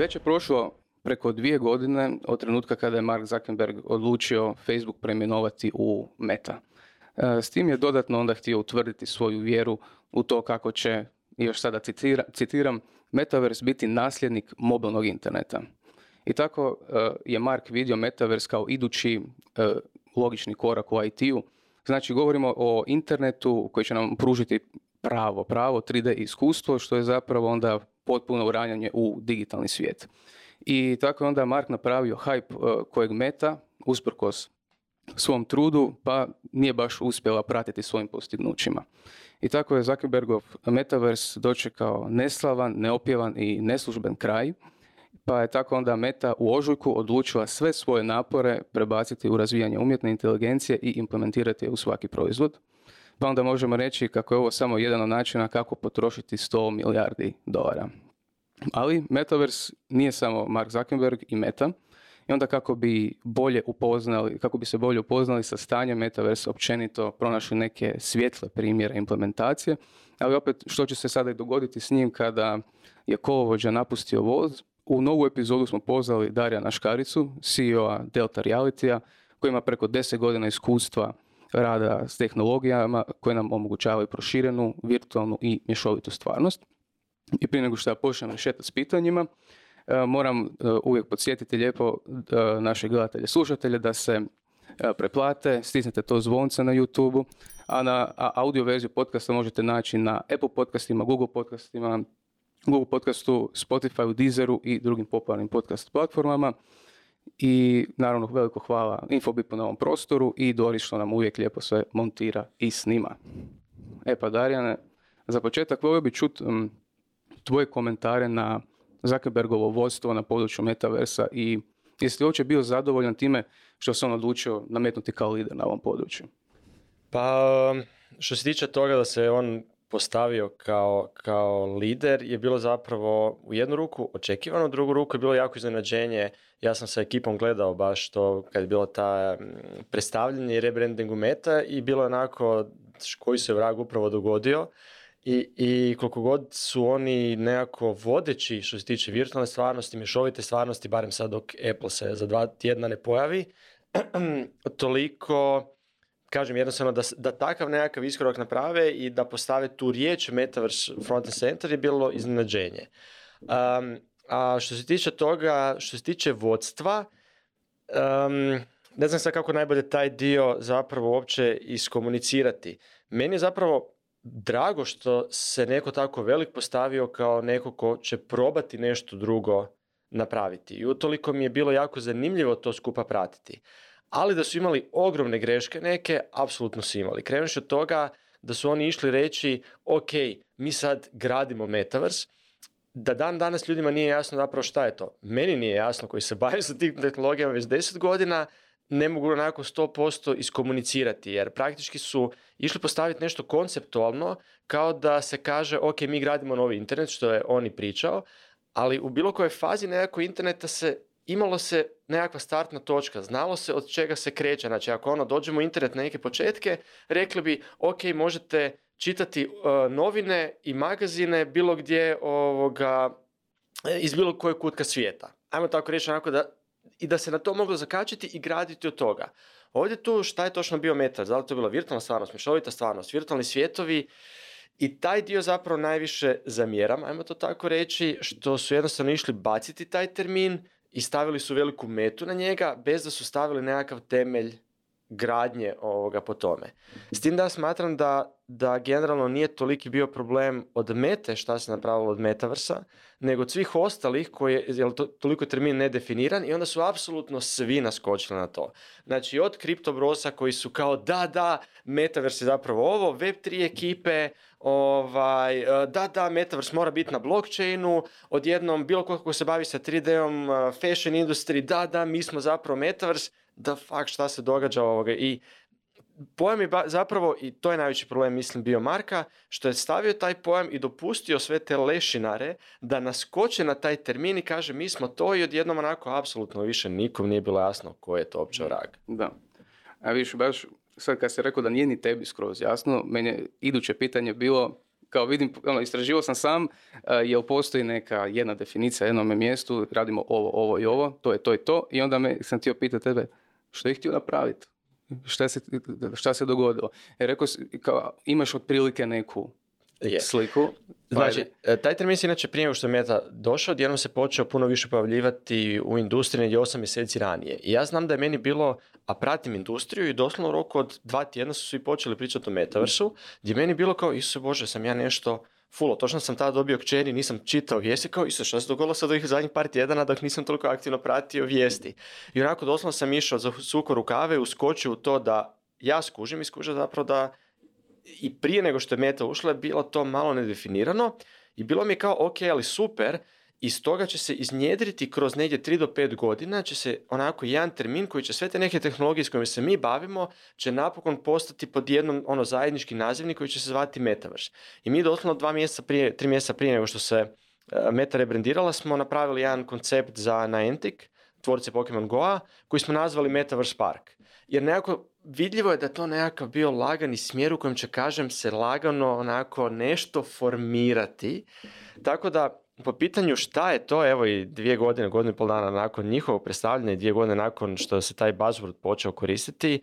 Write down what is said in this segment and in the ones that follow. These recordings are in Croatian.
Već je prošlo preko dvije godine od trenutka kada je Mark Zuckerberg odlučio Facebook preimenovati u Meta. E, s tim je dodatno onda htio utvrditi svoju vjeru u to kako će, još sada citira, citiram, Metaverse biti nasljednik mobilnog interneta. I tako e, je Mark vidio Metaverse kao idući e, logični korak u IT-u. Znači govorimo o internetu koji će nam pružiti pravo, pravo 3D iskustvo što je zapravo onda potpuno uranjanje u digitalni svijet. I tako je onda Mark napravio hype uh, kojeg meta, usprkos svom trudu, pa nije baš uspjela pratiti svojim postignućima. I tako je Zuckerbergov Metaverse dočekao neslavan, neopjevan i neslužben kraj, pa je tako onda Meta u ožujku odlučila sve svoje napore prebaciti u razvijanje umjetne inteligencije i implementirati je u svaki proizvod. Pa onda možemo reći kako je ovo samo jedan od načina kako potrošiti 100 milijardi dolara. Ali Metaverse nije samo Mark Zuckerberg i Meta. I onda kako bi bolje upoznali, kako bi se bolje upoznali sa stanjem Metaverse općenito, pronašli neke svjetle primjere implementacije, ali opet što će se sada i dogoditi s njim kada je kolovođa napustio voz. U novu epizodu smo pozvali Darija Škaricu, CEO-a Delta Realitya, koji ima preko 10 godina iskustva rada s tehnologijama koje nam omogućavaju proširenu, virtualnu i mješovitu stvarnost. I prije nego što ja počnem rešetati s pitanjima, e, moram e, uvijek podsjetiti lijepo e, naše gledatelje, slušatelje da se preplate, stisnete to zvonce na YouTube-u, a na audio verziju podcasta možete naći na Apple podcastima, Google podcastima, Google podcastu, Spotify, Deezeru i drugim popularnim podcast platformama. I naravno veliko hvala Infobipu na ovom prostoru i Doris što nam uvijek lijepo sve montira i snima. E pa Darijane, za početak volio bi čuti tvoje komentare na Zuckerbergovo vodstvo na području metaversa i jesi li uopće bio zadovoljan time što se on odlučio nametnuti kao lider na ovom području? Pa, što se tiče toga da se on postavio kao, kao lider je bilo zapravo u jednu ruku očekivano, u drugu ruku je bilo jako iznenađenje. Ja sam sa ekipom gledao baš to kad je bilo ta predstavljanje i rebrandingu meta i bilo je onako koji se vrag upravo dogodio. I, I koliko god su oni nekako vodeći što se tiče virtualne stvarnosti, mješovite stvarnosti, barem sad dok Apple se za dva tjedna ne pojavi, toliko, kažem jednostavno, da, da takav nekakav iskorak naprave i da postave tu riječ Metaverse Front and Center je bilo iznenađenje. Um, a što se tiče toga, što se tiče vodstva, um, ne znam sad kako najbolje taj dio zapravo uopće iskomunicirati. Meni je zapravo drago što se neko tako velik postavio kao neko ko će probati nešto drugo napraviti. I utoliko mi je bilo jako zanimljivo to skupa pratiti. Ali da su imali ogromne greške neke, apsolutno su imali. Krenuši od toga da su oni išli reći, ok, mi sad gradimo Metaverse, da dan danas ljudima nije jasno zapravo šta je to. Meni nije jasno koji se bavim sa tim tehnologijama već 10 godina, ne mogu onako 100% iskomunicirati, jer praktički su išli postaviti nešto konceptualno, kao da se kaže, ok, mi gradimo novi internet, što je on i pričao, ali u bilo kojoj fazi nekako interneta se imalo se nekakva startna točka, znalo se od čega se kreće, znači ako ono dođemo u internet na neke početke, rekli bi, ok, možete čitati uh, novine i magazine bilo gdje ovoga, iz bilo kojeg kutka svijeta. Ajmo tako reći onako da i da se na to moglo zakačiti i graditi od toga. Ovdje tu šta je točno bio metar? Da li to bila virtualna stvarnost, mješovita stvarnost, virtualni svijetovi i taj dio zapravo najviše zamjeram, ajmo to tako reći, što su jednostavno išli baciti taj termin i stavili su veliku metu na njega bez da su stavili nekakav temelj gradnje ovoga po tome. S tim da smatram da, da generalno nije toliki bio problem od mete šta se napravilo od metaversa, nego od svih ostalih koji je to, toliko termin nedefiniran i onda su apsolutno svi naskočili na to. Znači od kriptobrosa koji su kao da, da, metavers je zapravo ovo, web3 ekipe, ovaj, da, da, metavers mora biti na blockchainu, odjednom bilo ko se bavi sa 3D-om, fashion industry, da, da, mi smo zapravo metavers, da fuck šta se događa ovoga i pojam je zapravo, i to je najveći problem mislim bio Marka, što je stavio taj pojam i dopustio sve te lešinare da naskoče na taj termin i kaže mi smo to i odjednom onako apsolutno više nikom nije bilo jasno ko je to uopće vrag. Da. A viš, baš sad kad se rekao da nije ni tebi skroz jasno, meni je iduće pitanje bilo kao vidim, ono, istraživao sam sam, uh, jel postoji neka jedna definicija na jednom mjestu, radimo ovo, ovo i ovo, to je to i to, i onda me sam htio pitati tebe, što je htio napraviti? Šta se, šta se dogodilo? Jer rekao kao, imaš otprilike neku je. sliku. Znači, e, taj termin se inače prije nego što je Meta došao, odjednom se počeo puno više pojavljivati u industriji negdje 8 mjeseci ranije. I ja znam da je meni bilo, a pratim industriju i doslovno u roku od dva tjedna su svi počeli pričati o metaversu, gdje meni bilo kao, Isuse Bože, sam ja nešto fulo. Točno sam tada dobio kćeri, nisam čitao vijesti, kao Isuse, što se dogodilo sad ovih zadnjih par tjedana dok nisam toliko aktivno pratio vijesti. I onako doslovno sam išao za suko rukave, uskočio u to da ja skužim i skužim zapravo da i prije nego što je meta ušla je bilo to malo nedefinirano i bilo mi je kao ok, ali super, i stoga će se iznjedriti kroz negdje 3 do 5 godina, će se onako jedan termin koji će sve te neke tehnologije s kojima se mi bavimo, će napokon postati pod jednom ono zajednički nazivnik koji će se zvati Metaverse. I mi doslovno dva mjeseca prije, tri mjeseca prije nego što se e, Meta rebrandirala smo napravili jedan koncept za Niantic, tvorce Pokemon Goa, koji smo nazvali Metaverse Park. Jer nekako vidljivo je da to nekakav bio lagani smjer u kojem će, kažem, se lagano onako nešto formirati. Tako da, po pitanju šta je to, evo i dvije godine, godinu i pol dana nakon njihovog predstavljanja i dvije godine nakon što se taj buzzword počeo koristiti,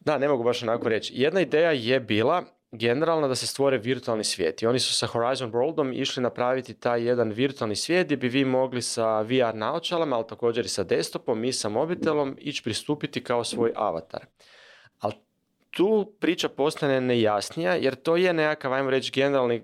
da, ne mogu baš onako reći. Jedna ideja je bila generalno da se stvore virtualni svijet. I oni su sa Horizon Worldom išli napraviti taj jedan virtualni svijet gdje bi vi mogli sa VR naočalama, ali također i sa desktopom i sa mobitelom ići pristupiti kao svoj avatar. Ali tu priča postane nejasnija jer to je nekakav, ajmo reći, generalni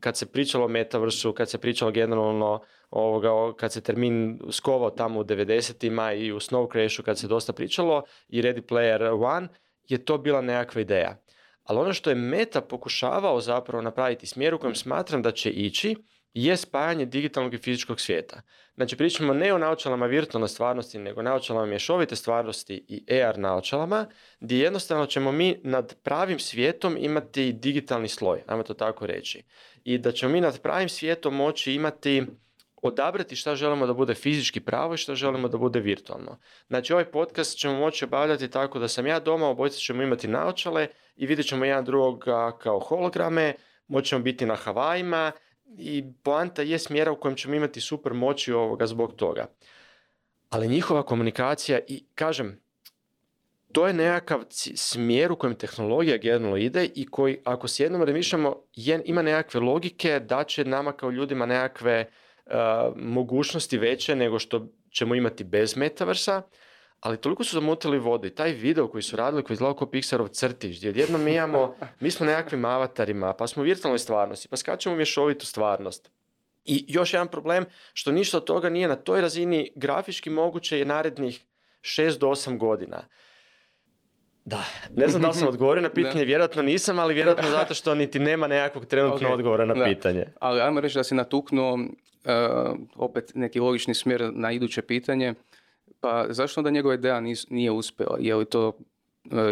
kad se pričalo o metaversu, kad se pričalo generalno ovoga, kad se termin skovao tamo u 90-ima i u Snow Crashu kad se dosta pričalo i Ready Player One, je to bila nekakva ideja. Ali ono što je Meta pokušavao zapravo napraviti smjer u kojem smatram da će ići je spajanje digitalnog i fizičkog svijeta. Znači pričamo ne o naočalama virtualne stvarnosti, nego naočalama mješovite stvarnosti i AR naočalama, gdje jednostavno ćemo mi nad pravim svijetom imati digitalni sloj, ajmo to tako reći. I da ćemo mi nad pravim svijetom moći imati odabrati šta želimo da bude fizički pravo i šta želimo da bude virtualno. Znači ovaj podcast ćemo moći obavljati tako da sam ja doma, obojica ćemo imati naočale i vidjet ćemo jedan drugoga kao holograme, moćemo biti na Havajima i poanta je smjera u kojem ćemo imati super moći ovoga zbog toga. Ali njihova komunikacija i kažem, to je nekakav smjer u kojem tehnologija generalno ide i koji ako s jednom razmišljamo ima nekakve logike da će nama kao ljudima nekakve mogućnosti veće nego što ćemo imati bez metaversa, ali toliko su zamutili vodu i taj video koji su radili koji izgledao kao Pixarov crtić, gdje odjednom mi imamo, mi smo nekakvim avatarima, pa smo u virtualnoj stvarnosti, pa skačemo mješovitu stvarnost. I još jedan problem, što ništa od toga nije na toj razini grafički moguće je narednih 6 do 8 godina. Da, ne znam da li sam odgovorio na pitanje, vjerojatno nisam, ali vjerojatno zato što niti nema nekakvog trenutnog odgovora na pitanje. Ali ajmo reći da si natuknuo uh, opet neki logični smjer na iduće pitanje. Pa zašto onda njegova ideja nije uspjela? Je li to uh,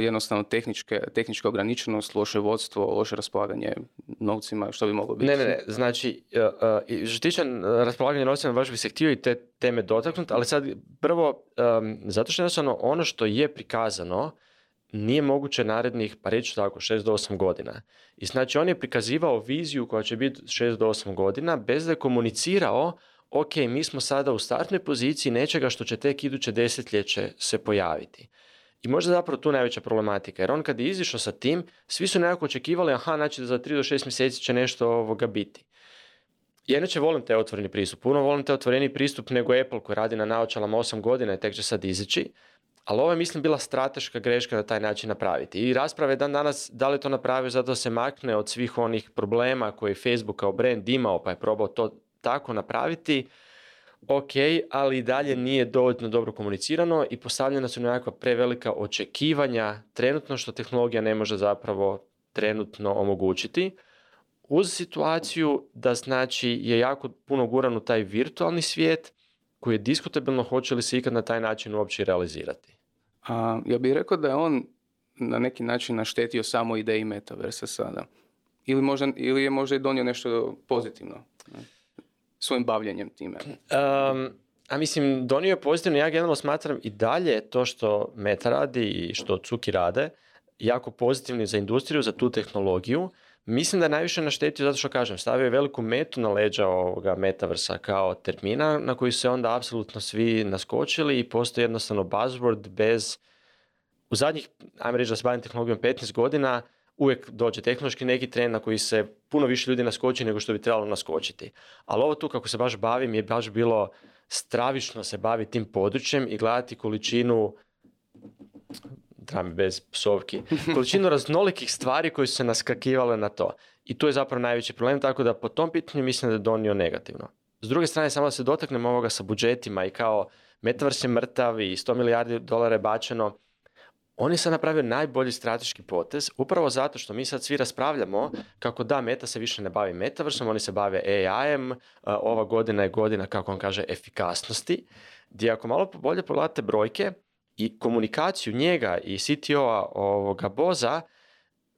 jednostavno tehničke, tehnička ograničenost, loše vodstvo, loše raspolaganje novcima, što bi moglo biti? Ne, ne, ne. Znači, uh, što tiče raspolaganja novcima, baš bi se htio i te teme dotaknuti, ali sad prvo, um, zato što jednostavno ono što je prikazano nije moguće narednih, pa reći tako, 6 do 8 godina. I znači on je prikazivao viziju koja će biti 6 do 8 godina bez da je komunicirao ok, mi smo sada u startnoj poziciji nečega što će tek iduće desetljeće se pojaviti. I možda zapravo tu najveća problematika, jer on kad je izišao sa tim, svi su nekako očekivali, aha, znači da za 3 do 6 mjeseci će nešto ovoga biti. Ja inače volim te otvoreni pristup, puno volim te otvoreni pristup nego Apple koji radi na naočalama 8 godina i tek će sad izići, ali ovo je, mislim, bila strateška greška na taj način napraviti. I rasprave dan danas, da li to napravio zato se makne od svih onih problema koje je Facebook kao brand imao, pa je probao to tako napraviti, ok, ali i dalje nije dovoljno dobro komunicirano i postavljena su nekakva prevelika očekivanja trenutno što tehnologija ne može zapravo trenutno omogućiti. Uz situaciju da znači je jako puno guran u taj virtualni svijet koji je diskutabilno hoće li se ikad na taj način uopće realizirati. A, ja bih rekao da je on na neki način naštetio samo ideji metaversa sada. Ili, možda, ili je možda i donio nešto pozitivno svojim bavljenjem time. Um, a mislim, donio je pozitivno, ja generalno smatram i dalje to što Meta radi i što Cuki rade, jako pozitivni za industriju, za tu tehnologiju. Mislim da je najviše naštetio zato što kažem, stavio je veliku metu na leđa ovoga metaversa kao termina na koji se onda apsolutno svi naskočili i postoji jednostavno buzzword bez u zadnjih, ajmo reći da se bavim tehnologijom 15 godina, uvijek dođe tehnološki neki trend na koji se puno više ljudi naskoči nego što bi trebalo naskočiti. Ali ovo tu kako se baš bavim je baš bilo stravično se baviti tim područjem i gledati količinu drami bez psovki, količinu raznolikih stvari koje su se naskakivale na to. I tu je zapravo najveći problem, tako da po tom pitanju mislim da je donio negativno. S druge strane, samo da se dotaknemo ovoga sa budžetima i kao Metaverse je mrtav i 100 milijardi dolara je bačeno, on je sad napravio najbolji strateški potez, upravo zato što mi sad svi raspravljamo kako da, Meta se više ne bavi metaversom, oni se bave AI-em, ova godina je godina, kako on kaže, efikasnosti, gdje ako malo bolje pogledate brojke i komunikaciju njega i CTO-a ovoga Boza,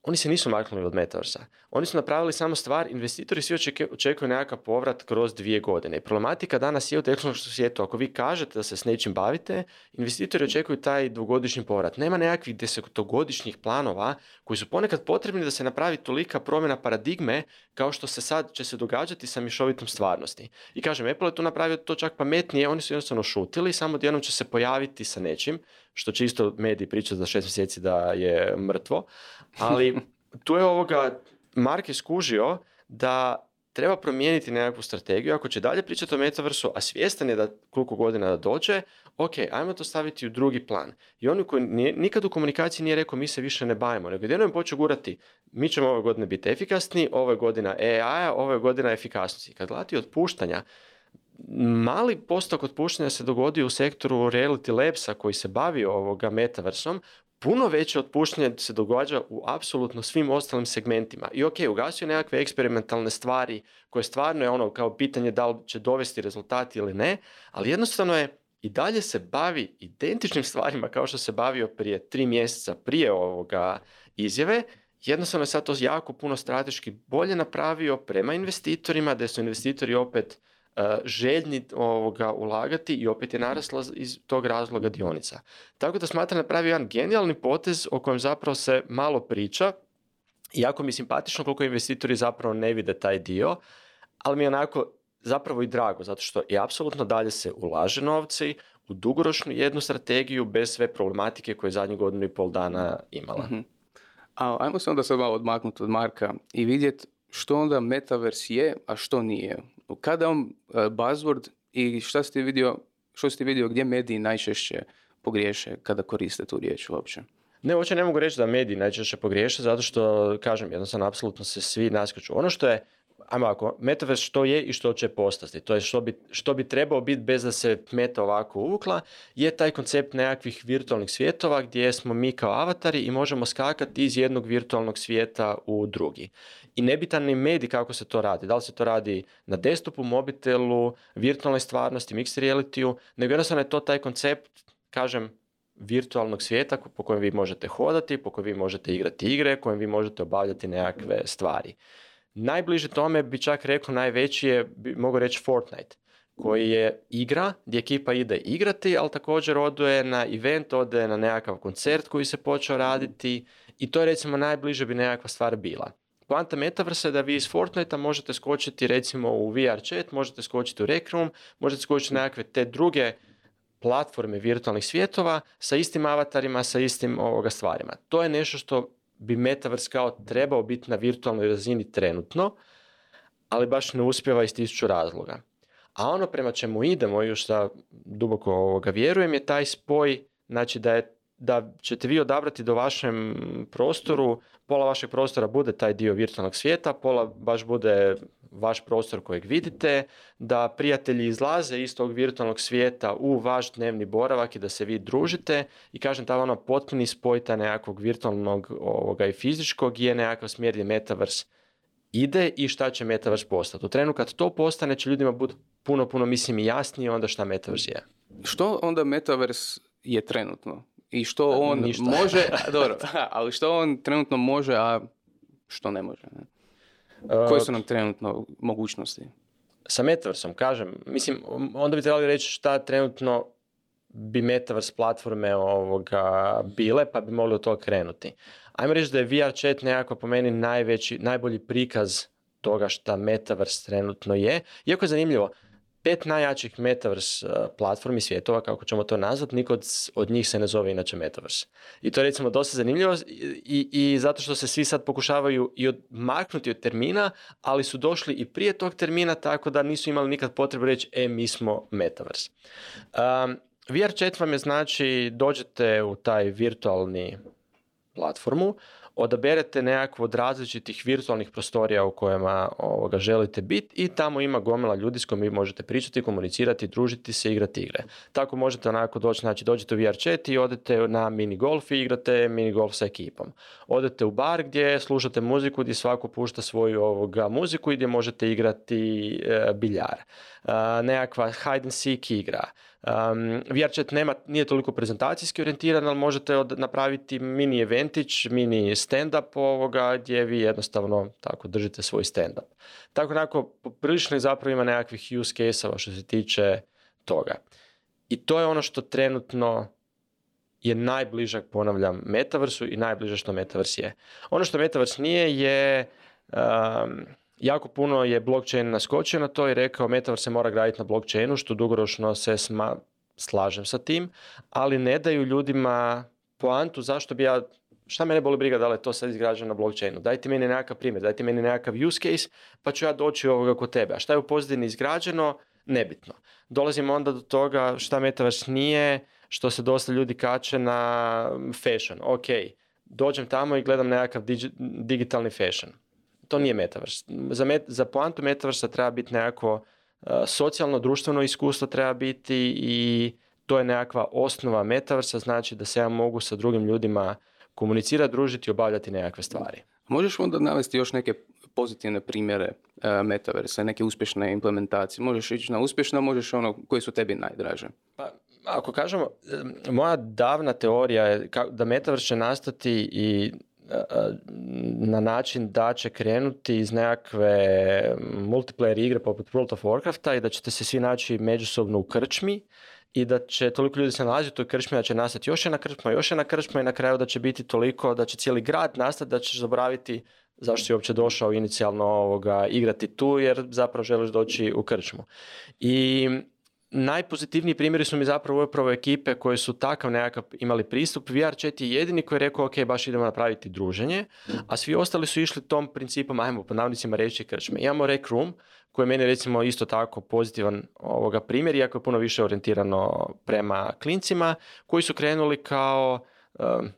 oni se nisu maknuli od Metaversa. Oni su napravili samo stvar, investitori svi očekuju nekakav povrat kroz dvije godine. I problematika danas je u tehnološkom svijetu, ako vi kažete da se s nečim bavite, investitori očekuju taj dvogodišnji povrat. Nema nekakvih desetogodišnjih planova koji su ponekad potrebni da se napravi tolika promjena paradigme kao što se sad će se događati sa mišovitom stvarnosti. I kažem, Apple je tu napravio to čak pametnije, oni su jednostavno šutili, samo jednom će se pojaviti sa nečim, što će isto mediji pričati za šest mjeseci da je mrtvo, ali tu je ovoga, Mark je skužio da treba promijeniti nekakvu strategiju, ako će dalje pričati o metaversu, a svjestan je da koliko godina da dođe, ok, ajmo to staviti u drugi plan. I oni koji nikad u komunikaciji nije rekao mi se više ne bavimo, nego jednom počeo gurati, mi ćemo ove godine biti efikasni, ove godina AI-a, ove godina efikasnosti. Kad gledati otpuštanja, mali postok otpuštanja se dogodio u sektoru Reality Labsa koji se bavio ovoga metaversom, puno veće otpuštanje se događa u apsolutno svim ostalim segmentima. I ok, ugasio nekakve eksperimentalne stvari koje stvarno je ono kao pitanje da li će dovesti rezultati ili ne, ali jednostavno je i dalje se bavi identičnim stvarima kao što se bavio prije tri mjeseca prije ovoga izjave, jednostavno je sad to jako puno strateški bolje napravio prema investitorima, da su investitori opet željni ovoga ulagati i opet je narasla iz tog razloga dionica. Tako da smatram da pravi jedan genijalni potez o kojem zapravo se malo priča, jako mi je simpatično koliko investitori zapravo ne vide taj dio, ali mi je onako zapravo i drago, zato što i apsolutno dalje se ulaže novci u dugoročnu jednu strategiju bez sve problematike koje je zadnjih godinu i pol dana imala. mm A ajmo se onda sad malo odmaknuti od Marka i vidjeti što onda Metaverse je, a što nije. Kada on e, buzzword i šta ste vidio, što ste vidio gdje mediji najčešće pogriješe kada koriste tu riječ uopće? Ne, uopće ne mogu reći da mediji najčešće pogriješe, zato što, kažem, jednostavno, apsolutno se svi naskaču. Ono što je ajmo ako, metaverse što je i što će postati, to je što bi, što bi trebao biti bez da se meta ovako uvukla, je taj koncept nekakvih virtualnih svjetova gdje smo mi kao avatari i možemo skakati iz jednog virtualnog svijeta u drugi. I nebitan ni medij kako se to radi. Da li se to radi na desktopu, mobitelu, virtualnoj stvarnosti, mixed realityu, nego jednostavno je to taj koncept, kažem, virtualnog svijeta po kojem vi možete hodati, po kojem vi možete igrati igre, kojem vi možete obavljati nekakve stvari. Najbliže tome bi čak rekao najveći je, bi mogu reći Fortnite, koji je igra gdje ekipa ide igrati, ali također oduje na event, ode na nekakav koncert koji se počeo raditi i to je recimo najbliže bi nekakva stvar bila. Poanta Metaverse je da vi iz Fortnite možete skočiti recimo u VR chat, možete skočiti u Rec Room, možete skočiti na nekakve te druge platforme virtualnih svjetova sa istim avatarima, sa istim ovoga stvarima. To je nešto što bi Metaverse kao trebao biti na virtualnoj razini trenutno, ali baš ne uspjeva iz tisuću razloga. A ono prema čemu idemo, još da duboko ovoga vjerujem, je taj spoj, znači da je da ćete vi odabrati do vašem prostoru, pola vašeg prostora bude taj dio virtualnog svijeta, pola baš bude vaš prostor kojeg vidite, da prijatelji izlaze iz tog virtualnog svijeta u vaš dnevni boravak i da se vi družite i kažem ta ono potpuni spoj ta nekakvog virtualnog ovoga i fizičkog je nekakav smjer gdje Metaverse ide i šta će Metaverse postati. U trenu kad to postane će ljudima biti puno, puno mislim i jasnije onda šta Metaverse je. Što onda Metaverse je trenutno? I što on Ništa. može, dobro, ali što on trenutno može, a što ne može? Ne? Koje su nam trenutno mogućnosti? Sa Metaversom, kažem, mislim, onda bi trebali reći šta trenutno bi Metaverse platforme ovoga bile, pa bi mogli od toga krenuti. Ajmo reći da je VR chat nekako po meni najveći, najbolji prikaz toga šta Metaverse trenutno je. Iako je zanimljivo, pet najjačih metaverse uh, platformi svjetova, kako ćemo to nazvati, niko od, njih se ne zove inače metaverse. I to je recimo dosta zanimljivo i, i zato što se svi sad pokušavaju i odmaknuti od termina, ali su došli i prije tog termina tako da nisu imali nikad potrebu reći e, mi smo metaverse. Um, VR chat vam je znači dođete u taj virtualni platformu, odaberete nekakvu od različitih virtualnih prostorija u kojima ovoga, želite biti i tamo ima gomila ljudi s kojima vi možete pričati, komunicirati, družiti se, igrati igre. Tako možete onako doći, znači dođete u VR chat i odete na mini golf i igrate mini golf sa ekipom. Odete u bar gdje slušate muziku, gdje svako pušta svoju ovoga muziku i gdje možete igrati e, biljar. E, nekakva hide and seek igra. Um, VRChat nema, nije toliko prezentacijski orijentiran, ali možete od, napraviti mini eventić, mini stand-up ovoga gdje vi jednostavno tako držite svoj stand-up. Tako onako poprilično zapravo ima nekakvih use case-ova što se tiče toga. I to je ono što trenutno je najbližak, ponavljam, metaversu i najbliže što metavers je. Ono što Metaverse nije je um, jako puno je blockchain naskočio na to i rekao metaverse se mora graditi na blockchainu, što dugoročno se sma, slažem sa tim, ali ne daju ljudima poantu zašto bi ja šta mene boli briga da li je to sad izgrađeno na blockchainu. Dajte meni nekakav primjer, dajte meni nekakav use case, pa ću ja doći ovoga kod tebe. A šta je u pozadini izgrađeno, nebitno. Dolazimo onda do toga šta Metaverse nije, što se dosta ljudi kače na fashion. Ok, dođem tamo i gledam nekakav digitalni fashion to nije metaverse. Za, met, za poantu metaversa treba biti nekako uh, socijalno, društveno iskustvo treba biti i to je nekakva osnova metaversa, znači da se ja mogu sa drugim ljudima komunicirati, družiti i obavljati nekakve stvari. Možeš onda navesti još neke pozitivne primjere uh, metaversa, neke uspješne implementacije? Možeš ići na uspješno, možeš ono koji su tebi najdraže? Pa, ako kažemo, moja davna teorija je da metaverse će nastati i na način da će krenuti iz nekakve multiplayer igre poput World of Warcrafta i da ćete se svi naći međusobno u krčmi i da će toliko ljudi se nalaziti u toj krčmi da će nastati još jedna krčma, još jedna krčma i na kraju da će biti toliko da će cijeli grad nastati da ćeš zaboraviti zašto si uopće došao inicijalno ovoga, igrati tu jer zapravo želiš doći u krčmu. I najpozitivniji primjeri su mi zapravo upravo ekipe koje su takav nekakav imali pristup. VR chat je jedini koji je rekao ok, baš idemo napraviti druženje, a svi ostali su išli tom principom, ajmo po navodnicima reći krčme. Imamo Rec Room, koji je meni recimo isto tako pozitivan ovoga primjer, iako je puno više orijentirano prema klincima, koji su krenuli kao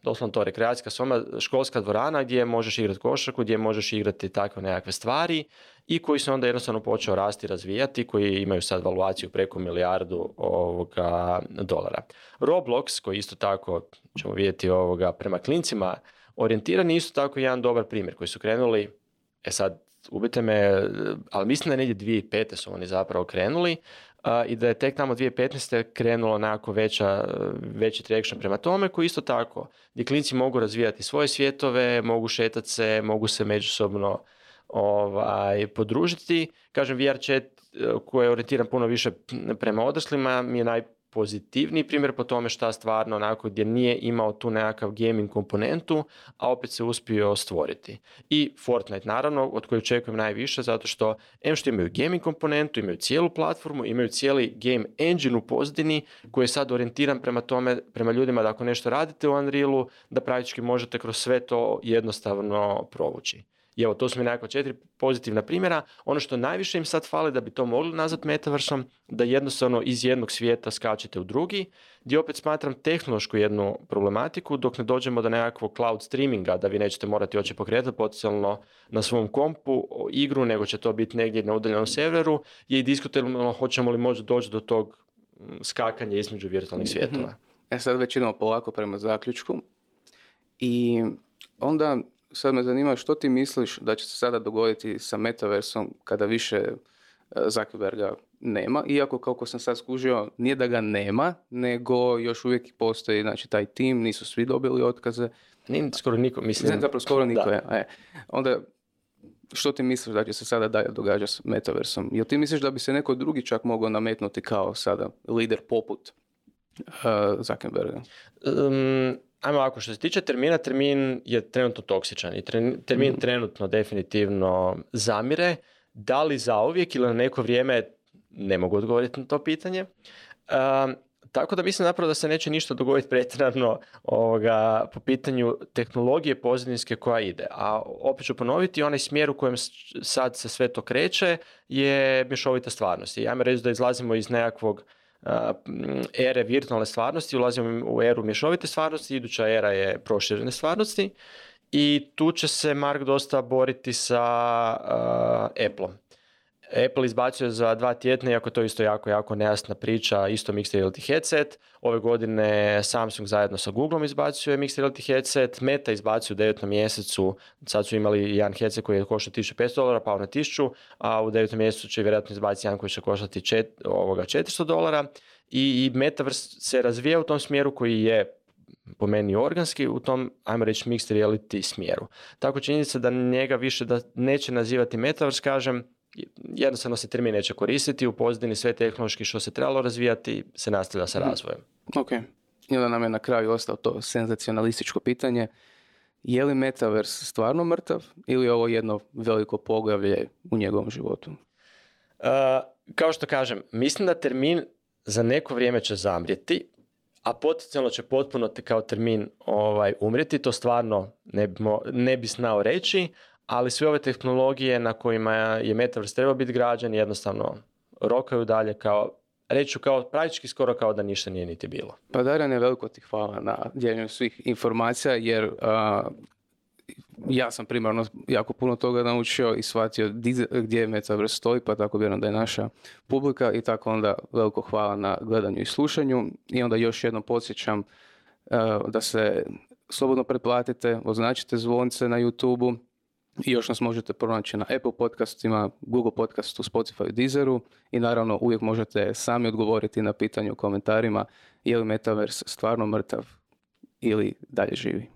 doslovno to rekreacijska soma, školska dvorana gdje možeš igrati košarku, gdje možeš igrati takve nekakve stvari i koji se onda jednostavno počeo rasti i razvijati, koji imaju sad valuaciju preko milijardu ovoga dolara. Roblox, koji isto tako ćemo vidjeti ovoga prema klincima, orijentiran je isto tako jedan dobar primjer koji su krenuli, e sad ubite me, ali mislim da negdje 2005. su oni zapravo krenuli, i da je tek tamo 2015. krenulo nekako veća, veći traction prema tome koji isto tako gdje klinci mogu razvijati svoje svjetove, mogu šetati se, mogu se međusobno ovaj, podružiti. Kažem, VR chat koji je orijentiran puno više prema odraslima mi je naj, pozitivniji primjer po tome šta stvarno onako gdje nije imao tu nekakav gaming komponentu, a opet se uspio stvoriti. I Fortnite naravno, od koje očekujem najviše, zato što em što imaju gaming komponentu, imaju cijelu platformu, imaju cijeli game engine u pozdini koji je sad orijentiran prema tome, prema ljudima da ako nešto radite u Unrealu, da praktički možete kroz sve to jednostavno provući. I evo, to su mi nekako četiri pozitivna primjera. Ono što najviše im sad fali da bi to mogli nazvati metaversom, da jednostavno iz jednog svijeta skačete u drugi, gdje opet smatram tehnološku jednu problematiku, dok ne dođemo do nekakvog cloud streaminga, da vi nećete morati oći pokretati potencijalno na svom kompu igru, nego će to biti negdje na udaljenom serveru, je i diskutabilno hoćemo li možda doći do tog skakanja između virtualnih mhm. svjetova. E sad već idemo polako prema zaključku. I onda sad me zanima što ti misliš da će se sada dogoditi sa metaversom kada više e, Zuckerberga nema, iako kako sam sad skužio, nije da ga nema, nego još uvijek postoji znači, taj tim, nisu svi dobili otkaze. Nije skoro niko, mislim. Ne, zapravo skoro niko je. E. Onda, što ti misliš da će se sada dalje događati s metaversom? Jel ti misliš da bi se neko drugi čak mogao nametnuti kao sada lider poput Zuckerberga? Um, ajmo ovako, što se tiče termina, termin je trenutno toksičan i termin mhm. trenutno definitivno zamire. Da li zauvijek ili na neko vrijeme, ne mogu odgovoriti na to pitanje. Um, tako da mislim napravo da se neće ništa dogoditi pretjerano ovoga, po pitanju tehnologije pozadinske koja ide. A opet ću ponoviti, onaj smjer u kojem sad se sve to kreće je mješovita stvarnost. I ajmo reći da izlazimo iz nekakvog ere virtualne stvarnosti, ulazimo u eru mješovite stvarnosti, iduća era je proširene stvarnosti i tu će se Mark dosta boriti sa uh, Appleom. Apple izbacuje za dva tjedna, iako to isto jako, jako nejasna priča, isto Mixed Reality headset. Ove godine Samsung zajedno sa Googleom izbacuje Mixed Reality headset, Meta izbacuje u devetom mjesecu, sad su imali jedan headset koji je koštao 1500 dolara, pao na 1000, a u devetom mjesecu će vjerojatno izbaciti jedan koji će koštati čet, ovoga 400 dolara. I, i Metaverse se razvija u tom smjeru koji je po meni organski u tom, ajmo reći, mixed reality smjeru. Tako činjenica da njega više da neće nazivati metaverse, kažem, jednostavno se termin neće koristiti, u pozadini sve tehnološki što se trebalo razvijati se nastavlja sa mhm. razvojem. Ok. I onda nam je na kraju ostalo to senzacionalističko pitanje. Je li Metaverse stvarno mrtav ili je ovo jedno veliko poglavlje u njegovom životu? Uh, kao što kažem, mislim da termin za neko vrijeme će zamrijeti, a potencijalno će potpuno te kao termin ovaj, umrijeti. To stvarno ne bi, ne bi znao reći, ali sve ove tehnologije na kojima je Metaverse trebao biti građan jednostavno rokaju dalje kao reću kao praktički skoro kao da ništa nije niti bilo. Pa Darjan, veliko ti hvala na dijeljenju svih informacija jer ja sam primarno jako puno toga naučio i shvatio gdje je Metaverse stoji, pa tako vjerujem da je naša publika i tako onda veliko hvala na gledanju i slušanju i onda još jednom podsjećam da se slobodno pretplatite, označite zvonce na YouTube-u i još nas možete pronaći na Apple podcastima, Google podcastu, Spotify, Deezeru i naravno uvijek možete sami odgovoriti na pitanje u komentarima je li Metaverse stvarno mrtav ili dalje živi.